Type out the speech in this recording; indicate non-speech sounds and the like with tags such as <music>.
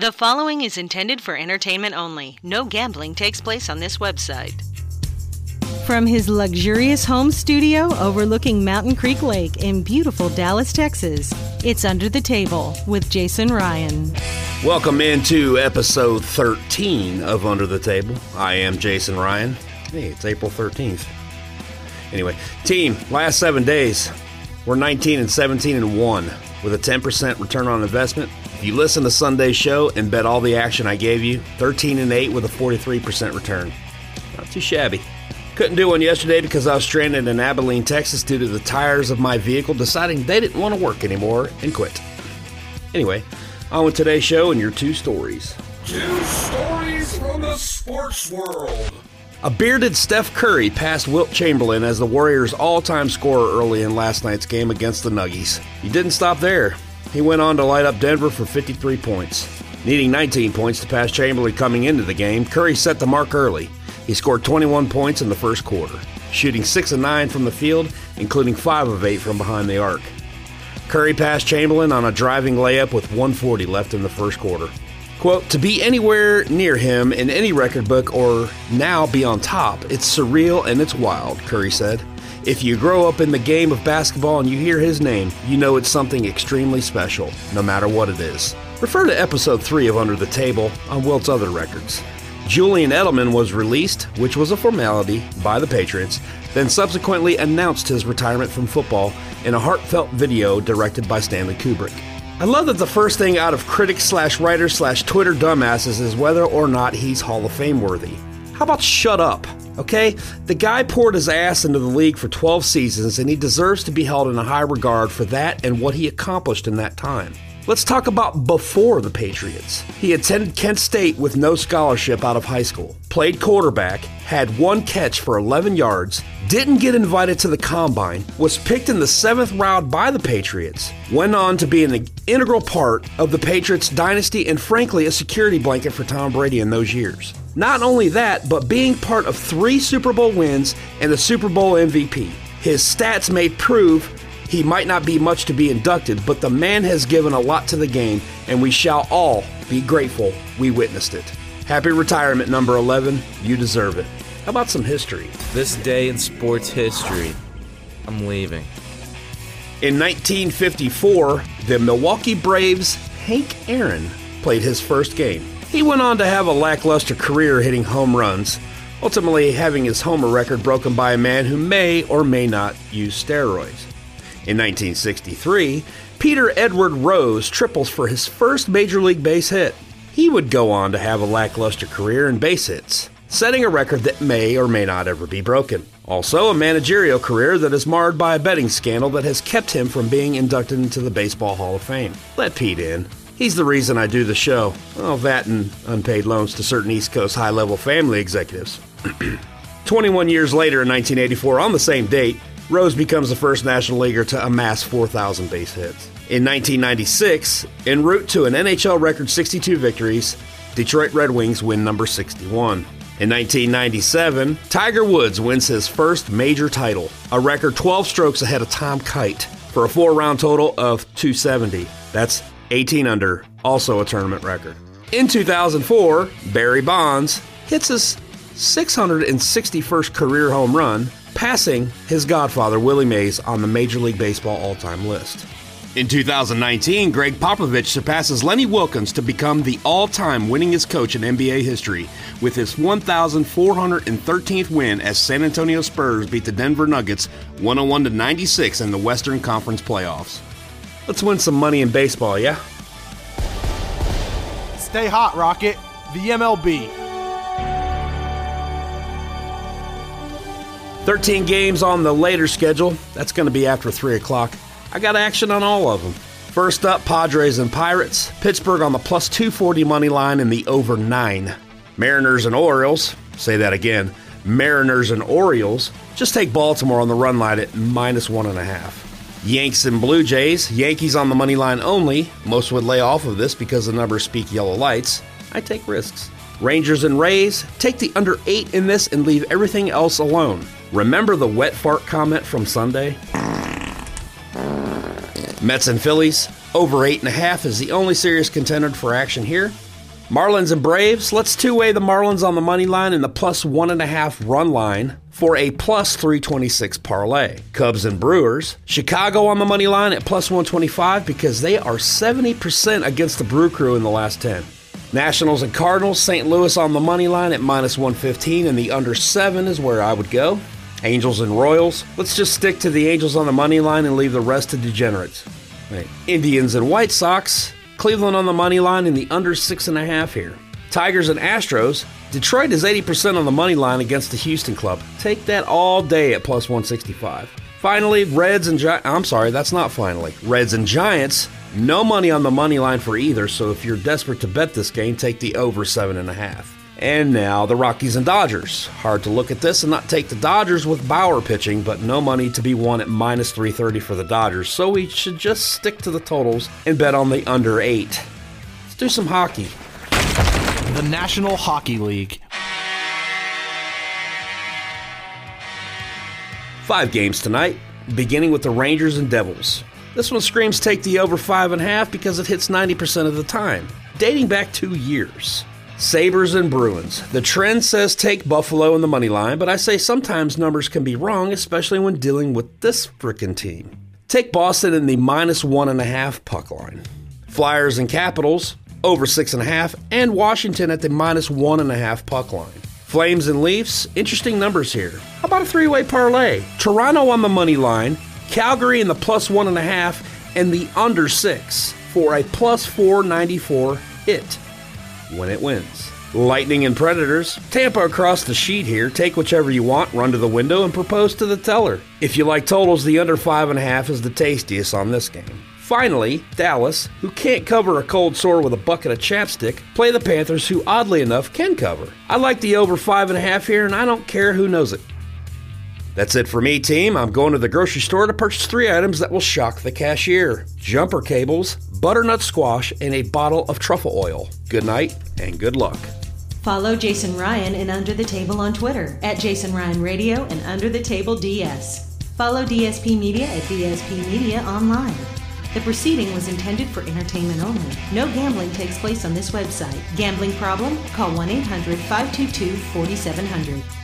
The following is intended for entertainment only. No gambling takes place on this website. From his luxurious home studio overlooking Mountain Creek Lake in beautiful Dallas, Texas, it's Under the Table with Jason Ryan. Welcome into episode 13 of Under the Table. I am Jason Ryan. Hey, it's April 13th. Anyway, team, last seven days, we're 19 and 17 and 1 with a 10% return on investment. If you listen to Sunday's show and bet all the action I gave you, 13 and 8 with a 43% return. Not too shabby. Couldn't do one yesterday because I was stranded in Abilene, Texas due to the tires of my vehicle deciding they didn't want to work anymore and quit. Anyway, on with today's show and your two stories. Two stories from the sports world. A bearded Steph Curry passed Wilt Chamberlain as the Warriors' all time scorer early in last night's game against the Nuggies. He didn't stop there. He went on to light up Denver for 53 points. Needing 19 points to pass Chamberlain coming into the game, Curry set the mark early. He scored 21 points in the first quarter, shooting 6 of 9 from the field, including 5 of 8 from behind the arc. Curry passed Chamberlain on a driving layup with 140 left in the first quarter. Quote, to be anywhere near him in any record book or now be on top, it's surreal and it's wild, Curry said. If you grow up in the game of basketball and you hear his name, you know it's something extremely special, no matter what it is. Refer to episode 3 of Under the Table on Wilt's other records. Julian Edelman was released, which was a formality, by the Patriots, then subsequently announced his retirement from football in a heartfelt video directed by Stanley Kubrick. I love that the first thing out of critics slash writers slash Twitter dumbasses is whether or not he's Hall of Fame worthy. How about shut up? Okay? The guy poured his ass into the league for 12 seasons, and he deserves to be held in a high regard for that and what he accomplished in that time. Let's talk about before the Patriots. He attended Kent State with no scholarship out of high school, played quarterback, had one catch for 11 yards, didn't get invited to the combine, was picked in the seventh round by the Patriots, went on to be an integral part of the Patriots dynasty and frankly a security blanket for Tom Brady in those years. Not only that, but being part of three Super Bowl wins and the Super Bowl MVP. His stats may prove he might not be much to be inducted, but the man has given a lot to the game, and we shall all be grateful we witnessed it. Happy retirement, number 11. You deserve it. How about some history? This day in sports history. I'm leaving. In 1954, the Milwaukee Braves' Hank Aaron played his first game. He went on to have a lackluster career hitting home runs, ultimately having his homer record broken by a man who may or may not use steroids. In 1963, Peter Edward Rose triples for his first major league base hit. He would go on to have a lackluster career in base hits, setting a record that may or may not ever be broken. Also, a managerial career that is marred by a betting scandal that has kept him from being inducted into the Baseball Hall of Fame. Let Pete in. He's the reason I do the show. Well, that and unpaid loans to certain East Coast high level family executives. <clears throat> 21 years later, in 1984, on the same date, Rose becomes the first National Leaguer to amass 4,000 base hits. In 1996, en route to an NHL record 62 victories, Detroit Red Wings win number 61. In 1997, Tiger Woods wins his first major title, a record 12 strokes ahead of Tom Kite, for a four round total of 270. That's 18 under, also a tournament record. In 2004, Barry Bonds hits his 661st career home run, passing his godfather Willie Mays on the Major League Baseball all time list. In 2019, Gregg Popovich surpasses Lenny Wilkens to become the all time winningest coach in NBA history with his 1,413th win as San Antonio Spurs beat the Denver Nuggets 101 96 in the Western Conference playoffs. Let's win some money in baseball, yeah? Stay hot, Rocket. The MLB. 13 games on the later schedule. That's going to be after 3 o'clock. I got action on all of them. First up, Padres and Pirates. Pittsburgh on the plus 240 money line in the over 9. Mariners and Orioles. Say that again. Mariners and Orioles. Just take Baltimore on the run line at minus 1.5. Yanks and Blue Jays. Yankees on the money line only. Most would lay off of this because the numbers speak yellow lights. I take risks. Rangers and Rays. Take the under 8 in this and leave everything else alone. Remember the wet fart comment from Sunday? Mets and Phillies. Over 8.5 is the only serious contender for action here. Marlins and Braves, let's two way the Marlins on the money line and the plus one and a half run line for a plus 326 parlay. Cubs and Brewers, Chicago on the money line at plus 125 because they are 70% against the Brew Crew in the last 10. Nationals and Cardinals, St. Louis on the money line at minus 115, and the under 7 is where I would go. Angels and Royals, let's just stick to the Angels on the money line and leave the rest to degenerates. Right. Indians and White Sox, Cleveland on the money line in the under 6.5 here. Tigers and Astros, Detroit is 80% on the money line against the Houston club. Take that all day at plus 165. Finally, Reds and I'm sorry, that's not finally. Reds and Giants, no money on the money line for either, so if you're desperate to bet this game, take the over 7.5. And now the Rockies and Dodgers. Hard to look at this and not take the Dodgers with Bauer pitching, but no money to be won at minus 330 for the Dodgers, so we should just stick to the totals and bet on the under 8. Let's do some hockey. The National Hockey League. Five games tonight, beginning with the Rangers and Devils. This one screams take the over five and a half because it hits 90% of the time, dating back two years. Sabres and Bruins. The trend says take Buffalo in the money line, but I say sometimes numbers can be wrong, especially when dealing with this frickin' team. Take Boston in the minus one and a half puck line. Flyers and Capitals over six and a half, and Washington at the minus one and a half puck line. Flames and Leafs, interesting numbers here. How about a three way parlay? Toronto on the money line, Calgary in the plus one and a half, and the under six for a plus 494 hit when it wins. Lightning and Predators, Tampa across the sheet here. Take whichever you want, run to the window, and propose to the teller. If you like totals, the under five and a half is the tastiest on this game. Finally, Dallas, who can't cover a cold sore with a bucket of chapstick, play the Panthers, who oddly enough can cover. I like the over five and a half here, and I don't care who knows it. That's it for me, team. I'm going to the grocery store to purchase three items that will shock the cashier jumper cables, butternut squash, and a bottle of truffle oil. Good night and good luck. Follow Jason Ryan and Under the Table on Twitter at Jason Ryan Radio and Under the Table DS. Follow DSP Media at DSP Media Online. The proceeding was intended for entertainment only. No gambling takes place on this website. Gambling problem? Call 1 800 522 4700.